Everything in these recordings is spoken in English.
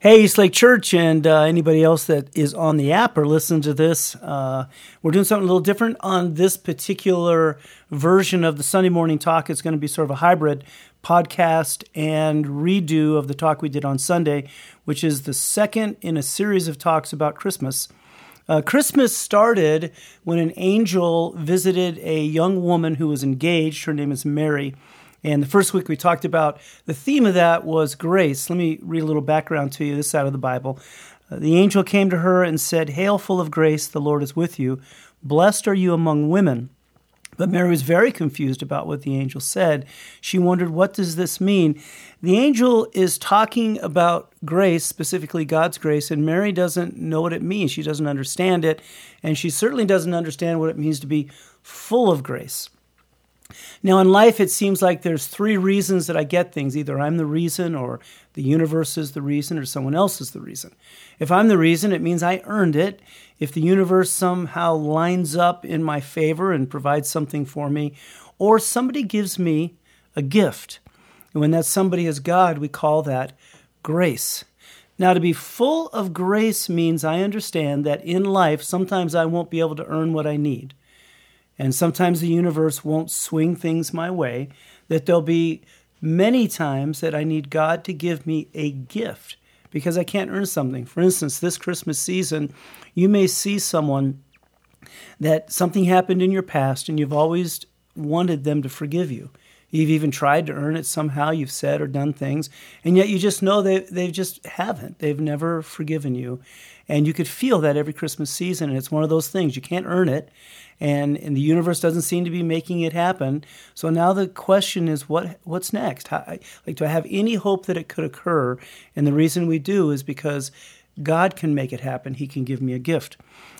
Hey, East Lake Church, and uh, anybody else that is on the app or listen to this, uh, we're doing something a little different on this particular version of the Sunday morning talk. It's going to be sort of a hybrid podcast and redo of the talk we did on Sunday, which is the second in a series of talks about Christmas. Uh, Christmas started when an angel visited a young woman who was engaged. Her name is Mary. And the first week we talked about the theme of that was grace. Let me read a little background to you this side of the Bible. Uh, the angel came to her and said, Hail, full of grace, the Lord is with you. Blessed are you among women. But Mary was very confused about what the angel said. She wondered, what does this mean? The angel is talking about grace, specifically God's grace, and Mary doesn't know what it means. She doesn't understand it, and she certainly doesn't understand what it means to be full of grace. Now, in life, it seems like there's three reasons that I get things. Either I'm the reason, or the universe is the reason, or someone else is the reason. If I'm the reason, it means I earned it. If the universe somehow lines up in my favor and provides something for me, or somebody gives me a gift. And when that somebody is God, we call that grace. Now, to be full of grace means I understand that in life, sometimes I won't be able to earn what I need. And sometimes the universe won't swing things my way, that there'll be many times that I need God to give me a gift because I can't earn something. For instance, this Christmas season, you may see someone that something happened in your past and you've always wanted them to forgive you. You've even tried to earn it somehow. You've said or done things, and yet you just know they, they just haven't. They've never forgiven you. And you could feel that every Christmas season. And it's one of those things. You can't earn it and, and the universe doesn't seem to be making it happen. So now the question is, what what's next? How, like, do I have any hope that it could occur? And the reason we do is because God can make it happen. He can give me a gift.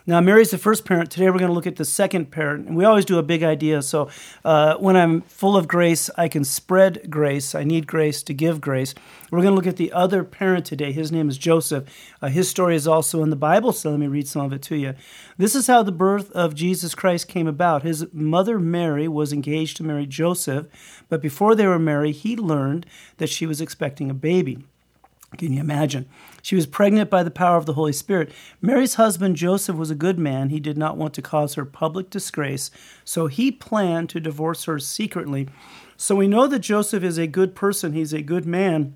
Now, Mary's the first parent. Today, we're going to look at the second parent. And we always do a big idea. So, uh, when I'm full of grace, I can spread grace. I need grace to give grace. We're going to look at the other parent today. His name is Joseph. Uh, his story is also in the Bible, so let me read some of it to you. This is how the birth of Jesus Christ came about. His mother, Mary, was engaged to marry Joseph, but before they were married, he learned that she was expecting a baby. Can you imagine? She was pregnant by the power of the Holy Spirit. Mary's husband, Joseph, was a good man. He did not want to cause her public disgrace, so he planned to divorce her secretly. So we know that Joseph is a good person, he's a good man.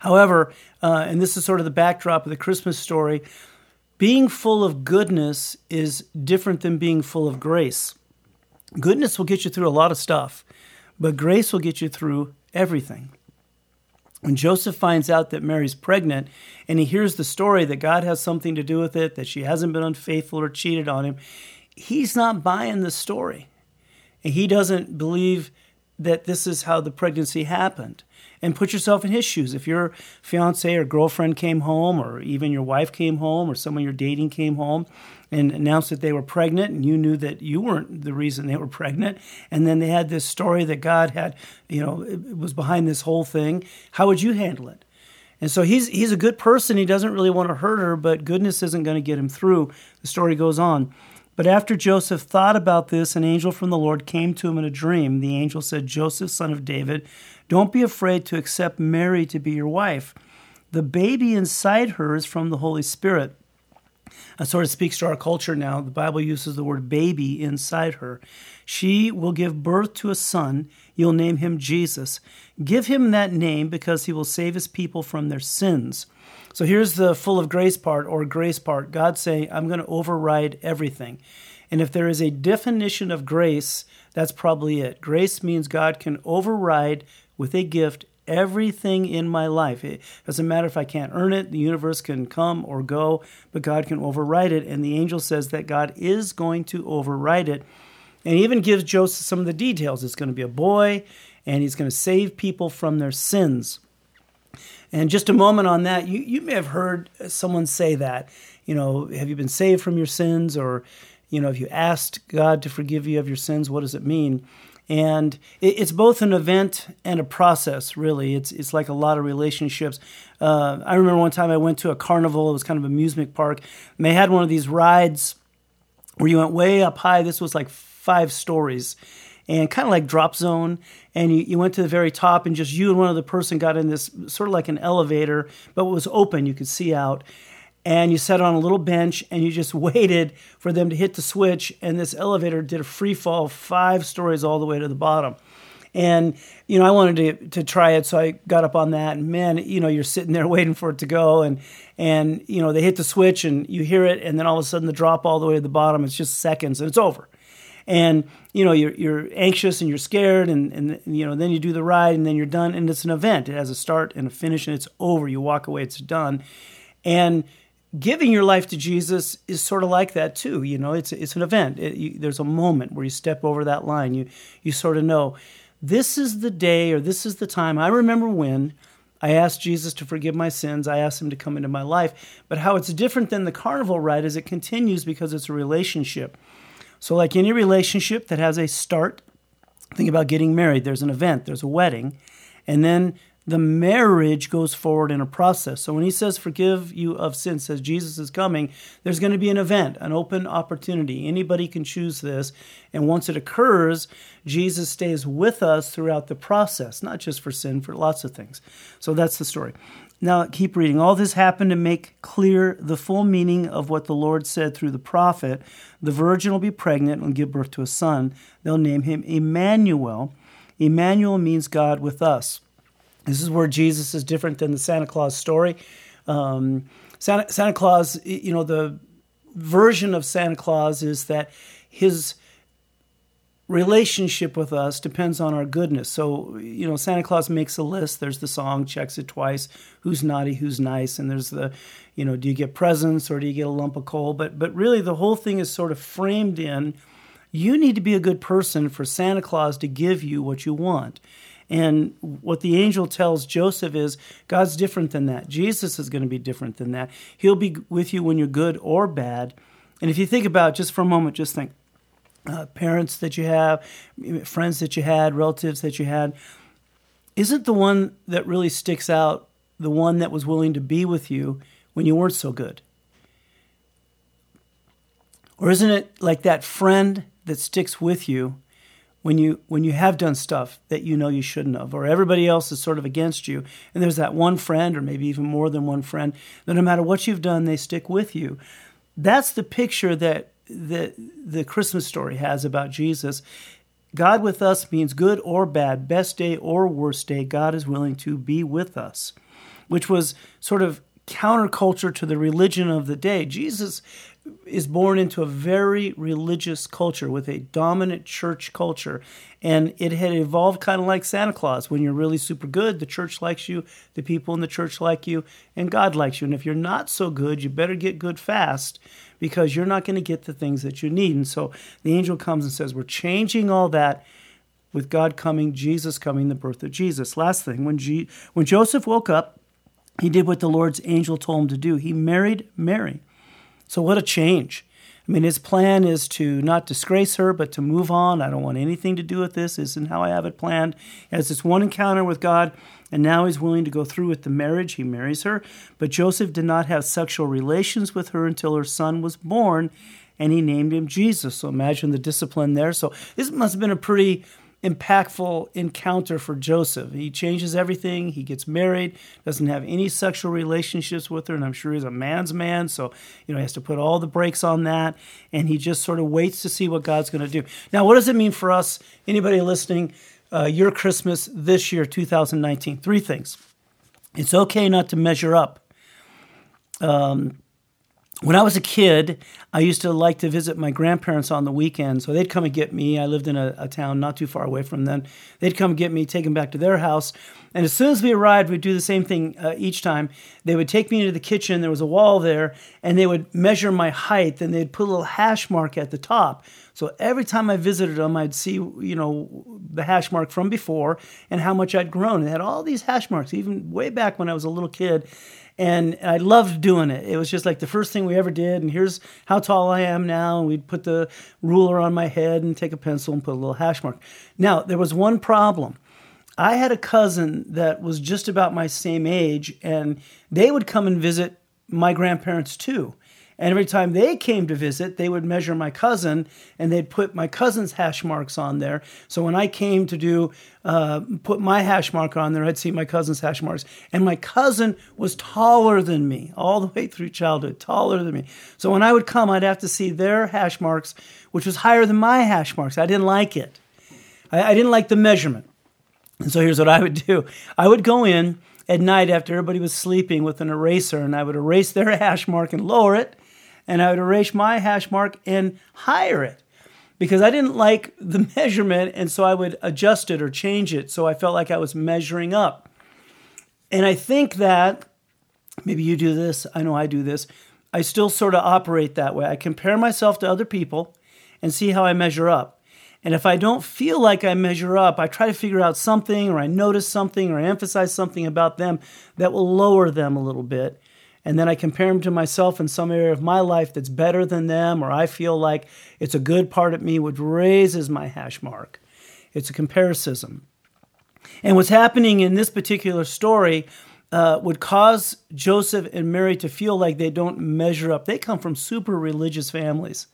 However, uh, and this is sort of the backdrop of the Christmas story, being full of goodness is different than being full of grace. Goodness will get you through a lot of stuff, but grace will get you through everything. When Joseph finds out that Mary's pregnant and he hears the story that God has something to do with it, that she hasn't been unfaithful or cheated on him, he's not buying the story. And he doesn't believe that this is how the pregnancy happened. And put yourself in his shoes. If your fiance or girlfriend came home, or even your wife came home, or someone you're dating came home, and announced that they were pregnant and you knew that you weren't the reason they were pregnant and then they had this story that God had you know was behind this whole thing how would you handle it? And so he's he's a good person. He doesn't really want to hurt her but goodness isn't going to get him through. The story goes on but after Joseph thought about this, an angel from the Lord came to him in a dream. The angel said, Joseph, son of David, don't be afraid to accept Mary to be your wife. The baby inside her is from the Holy Spirit. That sort of speaks to our culture now. The Bible uses the word baby inside her. She will give birth to a son. You'll name him Jesus. Give him that name because he will save his people from their sins. So here's the full of grace part or grace part. God saying, I'm going to override everything. And if there is a definition of grace, that's probably it. Grace means God can override with a gift everything in my life. It doesn't matter if I can't earn it, the universe can come or go, but God can override it. And the angel says that God is going to override it. And he even gives Joseph some of the details. It's going to be a boy, and he's going to save people from their sins. And just a moment on that, you, you may have heard someone say that. You know, have you been saved from your sins? Or, you know, if you asked God to forgive you of your sins, what does it mean? and it's both an event and a process really it's, it's like a lot of relationships uh, i remember one time i went to a carnival it was kind of amusement park and they had one of these rides where you went way up high this was like five stories and kind of like drop zone. And you, you went to the very top, and just you and one other person got in this sort of like an elevator, but it was open. You could see out. And you sat on a little bench and you just waited for them to hit the switch. And this elevator did a free fall five stories all the way to the bottom. And, you know, I wanted to, to try it. So I got up on that. And man, you know, you're sitting there waiting for it to go. And, and, you know, they hit the switch and you hear it. And then all of a sudden the drop all the way to the bottom. It's just seconds and it's over and you know you're you're anxious and you're scared and and you know then you do the ride and then you're done and it's an event it has a start and a finish and it's over you walk away it's done and giving your life to Jesus is sort of like that too you know it's it's an event it, you, there's a moment where you step over that line you you sort of know this is the day or this is the time I remember when I asked Jesus to forgive my sins. I asked him to come into my life. But how it's different than the carnival ride is it continues because it's a relationship. So, like any relationship that has a start, think about getting married. There's an event, there's a wedding, and then the marriage goes forward in a process. So when he says forgive you of sins, says Jesus is coming, there's going to be an event, an open opportunity. Anybody can choose this. And once it occurs, Jesus stays with us throughout the process, not just for sin, for lots of things. So that's the story. Now, keep reading. All this happened to make clear the full meaning of what the Lord said through the prophet. The virgin will be pregnant and give birth to a son. They'll name him Emmanuel. Emmanuel means God with us. This is where Jesus is different than the Santa Claus story. Um, Santa, Santa Claus, you know, the version of Santa Claus is that his relationship with us depends on our goodness. So, you know, Santa Claus makes a list. There's the song, checks it twice. Who's naughty, who's nice? And there's the, you know, do you get presents or do you get a lump of coal? But but really the whole thing is sort of framed in you need to be a good person for Santa Claus to give you what you want. And what the angel tells Joseph is God's different than that. Jesus is going to be different than that. He'll be with you when you're good or bad. And if you think about just for a moment, just think uh, parents that you have, friends that you had, relatives that you had, isn't the one that really sticks out the one that was willing to be with you when you weren't so good? Or isn't it like that friend that sticks with you when you when you have done stuff that you know you shouldn't have or everybody else is sort of against you and there's that one friend or maybe even more than one friend that no matter what you've done they stick with you that's the picture that the the Christmas story has about Jesus. God with us means good or bad, best day or worst day, God is willing to be with us, which was sort of counterculture to the religion of the day. Jesus is born into a very religious culture with a dominant church culture. And it had evolved kind of like Santa Claus. When you're really super good, the church likes you, the people in the church like you, and God likes you. And if you're not so good, you better get good fast because you're not going to get the things that you need. And so the angel comes and says, We're changing all that with God coming, Jesus coming, the birth of Jesus. Last thing, when, G- when Joseph woke up, he did what the Lord's angel told him to do. He married Mary. So, what a change. I mean, his plan is to not disgrace her, but to move on. I don't want anything to do with this. This isn't how I have it planned. He has this one encounter with God, and now he's willing to go through with the marriage. He marries her. But Joseph did not have sexual relations with her until her son was born, and he named him Jesus. So imagine the discipline there. So this must have been a pretty impactful encounter for Joseph. He changes everything. He gets married, doesn't have any sexual relationships with her, and I'm sure he's a man's man, so you know he has to put all the brakes on that, and he just sort of waits to see what God's going to do. Now, what does it mean for us? Anybody listening? Uh, your Christmas this year, 2019. Three things. It's okay not to measure up. Um, when I was a kid, I used to like to visit my grandparents on the weekend. So they'd come and get me. I lived in a, a town not too far away from them. They'd come get me, take them back to their house. And as soon as we arrived, we'd do the same thing uh, each time. They would take me into the kitchen. There was a wall there, and they would measure my height, and they'd put a little hash mark at the top. So every time I visited them, I'd see, you know, the hash mark from before and how much I'd grown. They had all these hash marks, even way back when I was a little kid and I loved doing it. It was just like the first thing we ever did. And here's how tall I am now. And we'd put the ruler on my head and take a pencil and put a little hash mark. Now, there was one problem. I had a cousin that was just about my same age, and they would come and visit my grandparents too. And every time they came to visit, they would measure my cousin and they'd put my cousin's hash marks on there. So when I came to do, uh, put my hash mark on there, I'd see my cousin's hash marks. And my cousin was taller than me all the way through childhood, taller than me. So when I would come, I'd have to see their hash marks, which was higher than my hash marks. I didn't like it. I, I didn't like the measurement. And so here's what I would do I would go in at night after everybody was sleeping with an eraser and I would erase their hash mark and lower it and I would erase my hash mark and higher it because I didn't like the measurement, and so I would adjust it or change it so I felt like I was measuring up. And I think that maybe you do this, I know I do this. I still sort of operate that way. I compare myself to other people and see how I measure up. And if I don't feel like I measure up, I try to figure out something or I notice something or I emphasize something about them that will lower them a little bit and then I compare them to myself in some area of my life that's better than them, or I feel like it's a good part of me, which raises my hash mark. It's a comparison. And what's happening in this particular story uh, would cause Joseph and Mary to feel like they don't measure up. They come from super religious families.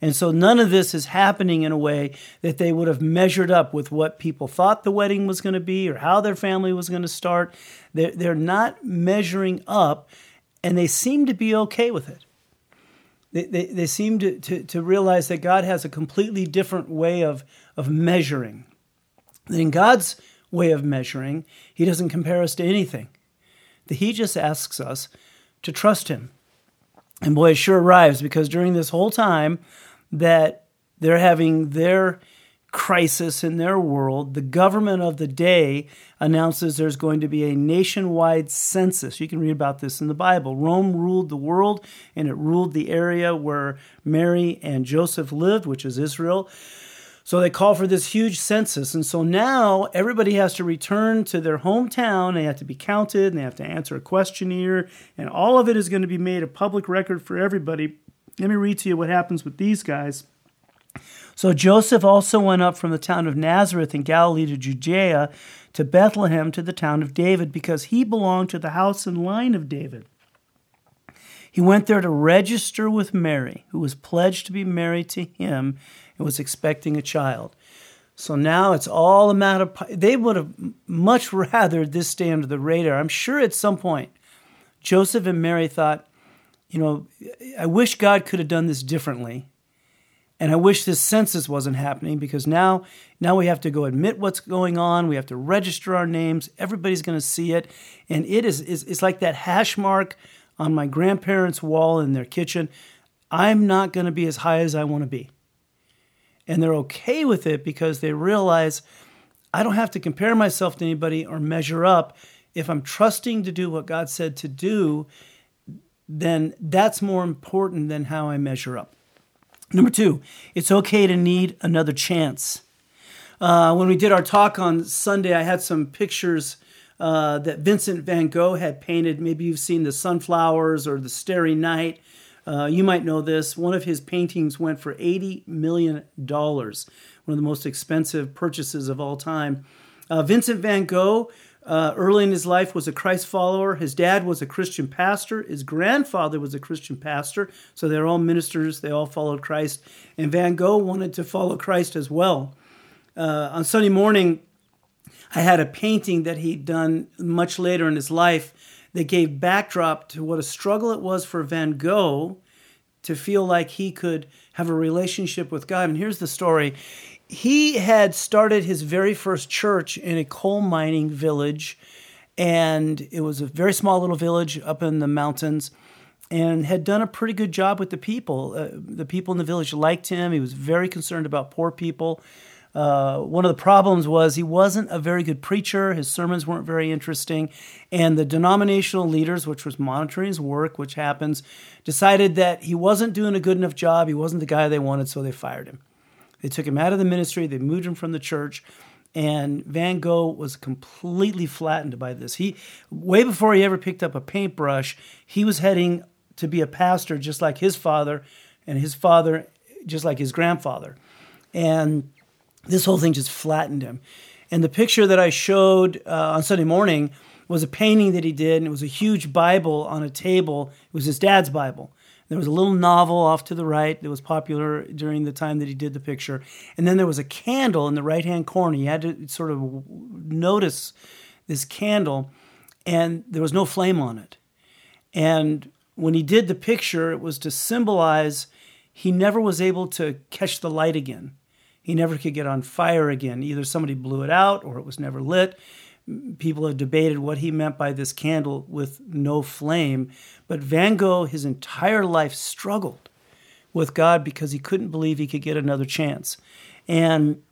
And so none of this is happening in a way that they would have measured up with what people thought the wedding was going to be or how their family was going to start. They're, they're not measuring up and they seem to be okay with it. They, they, they seem to, to, to realize that God has a completely different way of, of measuring. That in God's way of measuring, He doesn't compare us to anything. That He just asks us to trust Him. And boy, it sure arrives because during this whole time that they're having their crisis in their world, the government of the day announces there's going to be a nationwide census. You can read about this in the Bible. Rome ruled the world, and it ruled the area where Mary and Joseph lived, which is Israel. So they call for this huge census. And so now everybody has to return to their hometown. They have to be counted and they have to answer a questionnaire. And all of it is going to be made a public record for everybody. Let me read to you what happens with these guys. So Joseph also went up from the town of Nazareth in Galilee to Judea to Bethlehem to the town of David because he belonged to the house and line of David. He went there to register with Mary, who was pledged to be married to him and was expecting a child. So now it's all a matter of, they would have much rather this stay under the radar. I'm sure at some point Joseph and Mary thought, you know, I wish God could have done this differently. And I wish this census wasn't happening because now, now we have to go admit what's going on. We have to register our names. Everybody's going to see it, and it is it's like that hash mark on my grandparents' wall in their kitchen. I'm not going to be as high as I want to be, and they're okay with it because they realize I don't have to compare myself to anybody or measure up. If I'm trusting to do what God said to do, then that's more important than how I measure up. Number two, it's okay to need another chance. Uh, when we did our talk on Sunday, I had some pictures uh, that Vincent van Gogh had painted. Maybe you've seen the sunflowers or the starry night. Uh, you might know this. One of his paintings went for $80 million, one of the most expensive purchases of all time. Uh, Vincent van Gogh uh, early in his life was a Christ follower. His dad was a Christian pastor. His grandfather was a Christian pastor. So they're all ministers. They all followed Christ. And Van Gogh wanted to follow Christ as well. Uh, on Sunday morning, I had a painting that he'd done much later in his life that gave backdrop to what a struggle it was for Van Gogh to feel like he could have a relationship with God. And here's the story he had started his very first church in a coal mining village, and it was a very small little village up in the mountains, and had done a pretty good job with the people. Uh, the people in the village liked him. He was very concerned about poor people. Uh, one of the problems was he wasn't a very good preacher. His sermons weren't very interesting. And the denominational leaders, which was monitoring his work, which happens, decided that he wasn't doing a good enough job. He wasn't the guy they wanted, so they fired him. They took him out of the ministry, they moved him from the church, and Van Gogh was completely flattened by this. He way before he ever picked up a paintbrush, he was heading to be a pastor just like his father and his father just like his grandfather. And this whole thing just flattened him. And the picture that I showed uh, on Sunday morning was a painting that he did, and it was a huge Bible on a table. It was his dad's Bible. There was a little novel off to the right that was popular during the time that he did the picture. And then there was a candle in the right hand corner. You had to sort of notice this candle, and there was no flame on it. And when he did the picture, it was to symbolize he never was able to catch the light again. He never could get on fire again. Either somebody blew it out or it was never lit. People have debated what he meant by this candle with no flame. But Van Gogh, his entire life, struggled with God because he couldn't believe he could get another chance. And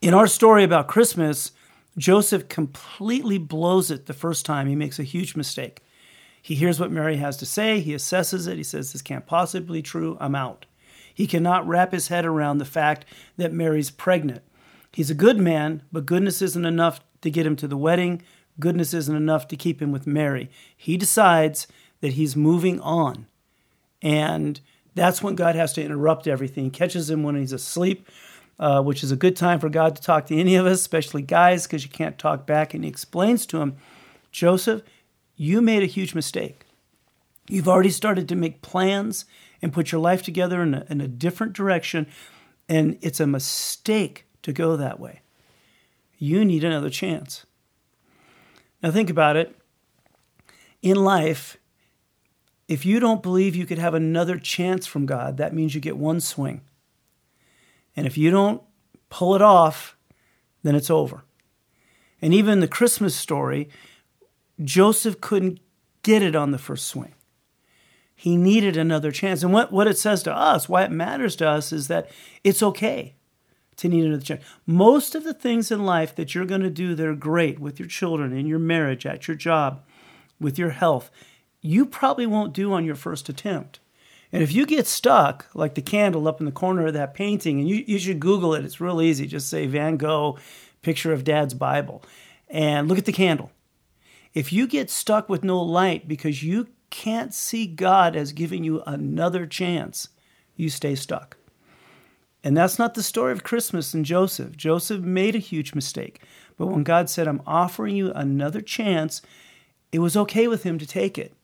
in our story about Christmas, Joseph completely blows it the first time. He makes a huge mistake. He hears what Mary has to say, he assesses it, he says, This can't possibly be true, I'm out. He cannot wrap his head around the fact that Mary's pregnant. He's a good man, but goodness isn't enough to get him to the wedding. Goodness isn't enough to keep him with Mary. He decides that he's moving on. And that's when God has to interrupt everything. He catches him when he's asleep, uh, which is a good time for God to talk to any of us, especially guys, because you can't talk back. And he explains to him, Joseph, you made a huge mistake. You've already started to make plans and put your life together in a, in a different direction, and it's a mistake to go that way. You need another chance. Now, think about it. In life, if you don't believe you could have another chance from God, that means you get one swing. And if you don't pull it off, then it's over. And even the Christmas story, Joseph couldn't get it on the first swing. He needed another chance. And what, what it says to us, why it matters to us, is that it's okay to need another chance. Most of the things in life that you're going to do that are great with your children, in your marriage, at your job, with your health, you probably won't do on your first attempt. And if you get stuck, like the candle up in the corner of that painting, and you, you should Google it, it's real easy. Just say Van Gogh, picture of dad's Bible, and look at the candle. If you get stuck with no light because you can't see God as giving you another chance, you stay stuck. And that's not the story of Christmas and Joseph. Joseph made a huge mistake. But when God said, I'm offering you another chance, it was okay with him to take it.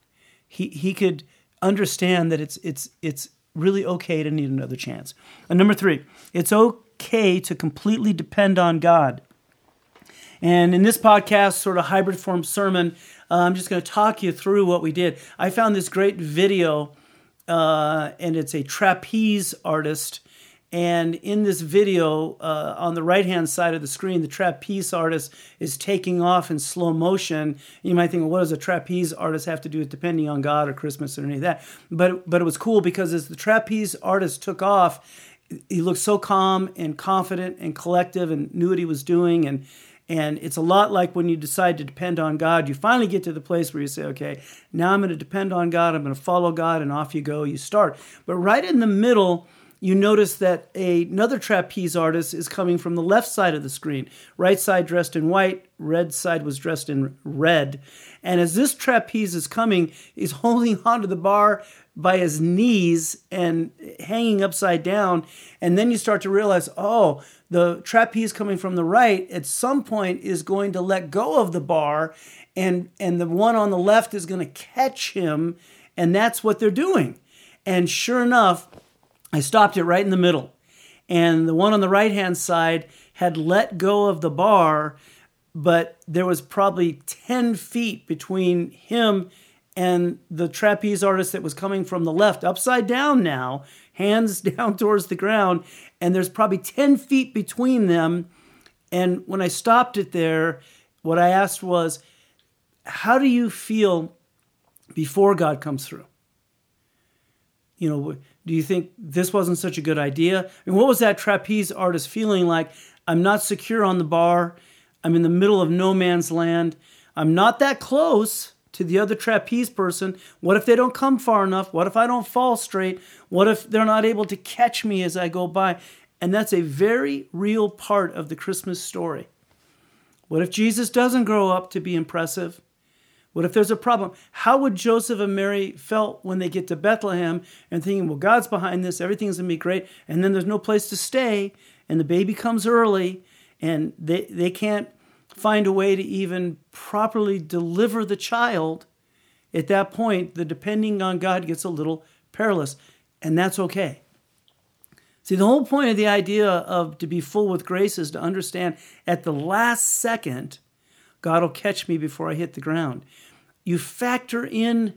He, he could understand that it's, it's, it's really okay to need another chance. And number three, it's okay to completely depend on God. And in this podcast, sort of hybrid form sermon, uh, I'm just going to talk you through what we did. I found this great video, uh, and it's a trapeze artist. And in this video, uh, on the right hand side of the screen, the trapeze artist is taking off in slow motion. You might think, well, what does a trapeze artist have to do with depending on God or Christmas or any of that? But, but it was cool because as the trapeze artist took off, he looked so calm and confident and collective and knew what he was doing. And, and it's a lot like when you decide to depend on God, you finally get to the place where you say, okay, now I'm going to depend on God, I'm going to follow God, and off you go, you start. But right in the middle, you notice that a, another trapeze artist is coming from the left side of the screen. Right side dressed in white, red side was dressed in red. And as this trapeze is coming, he's holding onto the bar by his knees and hanging upside down. And then you start to realize, oh, the trapeze coming from the right at some point is going to let go of the bar and and the one on the left is going to catch him and that's what they're doing and sure enough i stopped it right in the middle and the one on the right hand side had let go of the bar but there was probably 10 feet between him and the trapeze artist that was coming from the left upside down now hands down towards the ground, and there's probably 10 feet between them. And when I stopped it there, what I asked was, How do you feel before God comes through? You know, do you think this wasn't such a good idea? I mean, what was that trapeze artist feeling like? I'm not secure on the bar. I'm in the middle of no man's land. I'm not that close to the other trapeze person. What if they don't come far enough? What if I don't fall straight? What if they're not able to catch me as I go by? And that's a very real part of the Christmas story. What if Jesus doesn't grow up to be impressive? What if there's a problem? How would Joseph and Mary felt when they get to Bethlehem and thinking, well, God's behind this, everything's gonna be great, and then there's no place to stay, and the baby comes early, and they, they can't find a way to even properly deliver the child, at that point, the depending on God gets a little perilous, and that's okay. See, the whole point of the idea of to be full with grace is to understand at the last second, God will catch me before I hit the ground. You factor in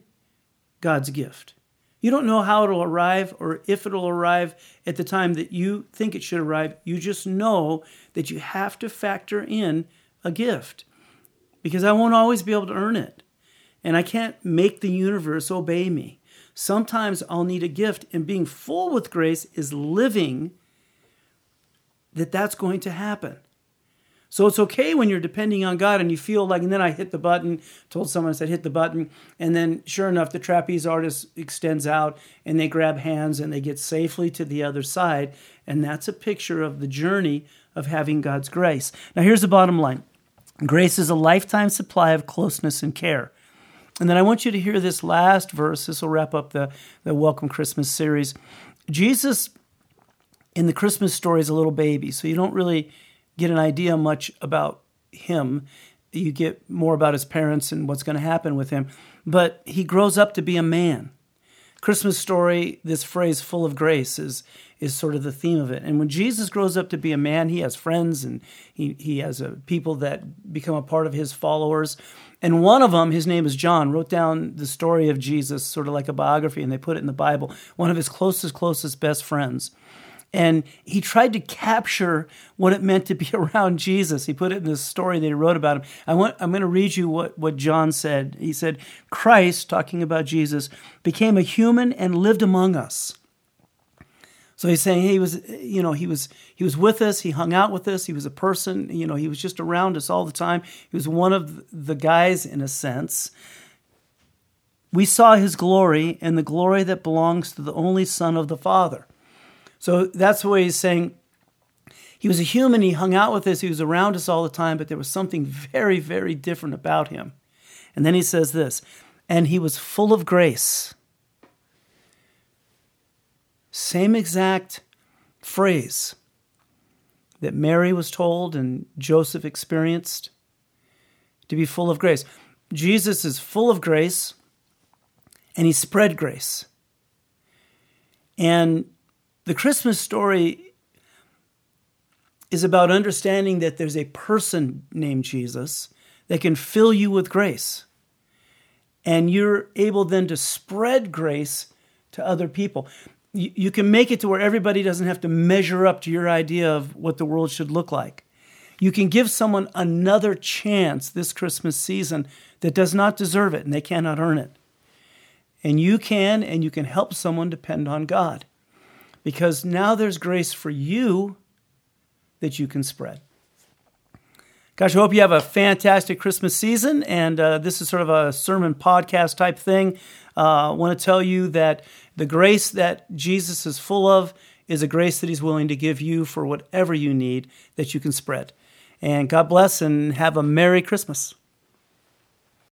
God's gift. You don't know how it'll arrive or if it'll arrive at the time that you think it should arrive. You just know that you have to factor in a gift because I won't always be able to earn it. And I can't make the universe obey me. Sometimes I'll need a gift, and being full with grace is living that that's going to happen. So it's okay when you're depending on God and you feel like, and then I hit the button, told someone, I said, hit the button. And then sure enough, the trapeze artist extends out and they grab hands and they get safely to the other side. And that's a picture of the journey of having God's grace. Now, here's the bottom line grace is a lifetime supply of closeness and care. And then I want you to hear this last verse. This will wrap up the, the Welcome Christmas series. Jesus in the Christmas story is a little baby, so you don't really get an idea much about him. You get more about his parents and what's going to happen with him. But he grows up to be a man. Christmas story, this phrase full of grace is is sort of the theme of it. And when Jesus grows up to be a man, he has friends and he, he has a, people that become a part of his followers. And one of them, his name is John, wrote down the story of Jesus, sort of like a biography, and they put it in the Bible. One of his closest, closest best friends. And he tried to capture what it meant to be around Jesus. He put it in this story that he wrote about him. I want, I'm going to read you what, what John said. He said, Christ, talking about Jesus, became a human and lived among us. So he's saying he was, you know, he was he was with us. He hung out with us. He was a person. You know, he was just around us all the time. He was one of the guys in a sense. We saw his glory and the glory that belongs to the only Son of the Father. So that's the way he's saying. He was a human. He hung out with us. He was around us all the time. But there was something very, very different about him. And then he says this, and he was full of grace same exact phrase that Mary was told and Joseph experienced to be full of grace. Jesus is full of grace and he spread grace. And the Christmas story is about understanding that there's a person named Jesus that can fill you with grace. And you're able then to spread grace to other people you, you can make it to where everybody doesn't have to measure up to your idea of what the world should look like. You can give someone another chance this Christmas season that does not deserve it and they cannot earn it. And you can, and you can help someone depend on God because now there's grace for you that you can spread. Gosh, I hope you have a fantastic Christmas season. And uh, this is sort of a sermon podcast type thing. Uh, I want to tell you that the grace that Jesus is full of is a grace that he's willing to give you for whatever you need that you can spread. And God bless and have a Merry Christmas.